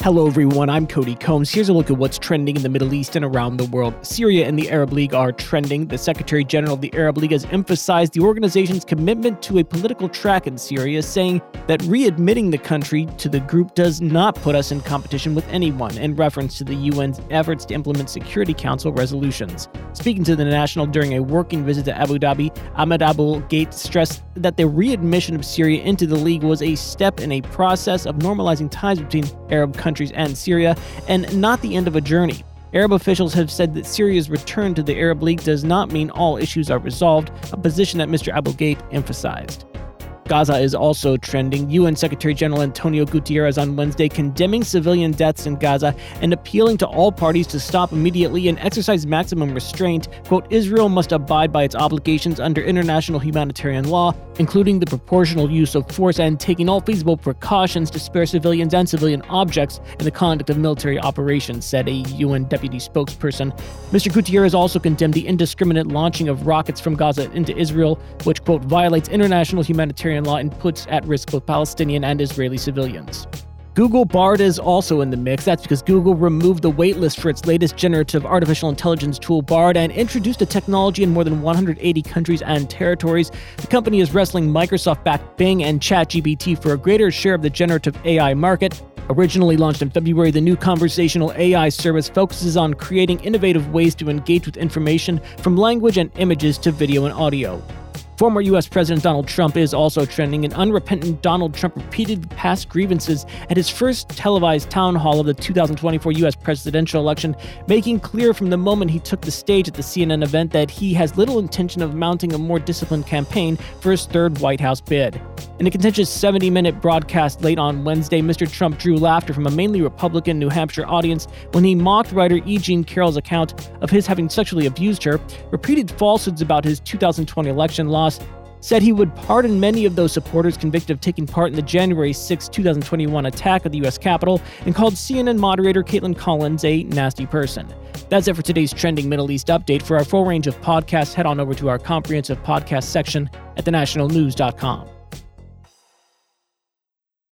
Hello, everyone. I'm Cody Combs. Here's a look at what's trending in the Middle East and around the world. Syria and the Arab League are trending. The Secretary General of the Arab League has emphasized the organization's commitment to a political track in Syria, saying that readmitting the country to the group does not put us in competition with anyone, in reference to the UN's efforts to implement Security Council resolutions. Speaking to the National during a working visit to Abu Dhabi, Ahmed Abul Gheit stressed that the readmission of Syria into the League was a step in a process of normalizing ties between Arab countries and Syria, and not the end of a journey. Arab officials have said that Syria's return to the Arab League does not mean all issues are resolved, a position that Mr. Abul Gheit emphasized. Gaza is also trending. UN Secretary General Antonio Guterres on Wednesday condemning civilian deaths in Gaza and appealing to all parties to stop immediately and exercise maximum restraint. Quote, Israel must abide by its obligations under international humanitarian law, including the proportional use of force and taking all feasible precautions to spare civilians and civilian objects in the conduct of military operations, said a UN deputy spokesperson. Mr. Guterres also condemned the indiscriminate launching of rockets from Gaza into Israel, which, quote, violates international humanitarian law and puts at risk both Palestinian and Israeli civilians. Google Bard is also in the mix. That's because Google removed the waitlist for its latest generative artificial intelligence tool, Bard, and introduced the technology in more than 180 countries and territories. The company is wrestling Microsoft backed Bing and ChatGPT for a greater share of the generative AI market. Originally launched in February, the new conversational AI service focuses on creating innovative ways to engage with information from language and images to video and audio. Former U.S. President Donald Trump is also trending. An unrepentant Donald Trump repeated past grievances at his first televised town hall of the 2024 U.S. presidential election, making clear from the moment he took the stage at the CNN event that he has little intention of mounting a more disciplined campaign for his third White House bid. In a contentious 70 minute broadcast late on Wednesday, Mr. Trump drew laughter from a mainly Republican New Hampshire audience when he mocked writer E. Jean Carroll's account of his having sexually abused her, repeated falsehoods about his 2020 election loss, said he would pardon many of those supporters convicted of taking part in the January 6, 2021 attack of the U.S. Capitol, and called CNN moderator Kaitlan Collins a nasty person. That's it for today's trending Middle East update. For our full range of podcasts, head on over to our comprehensive podcast section at thenationalnews.com.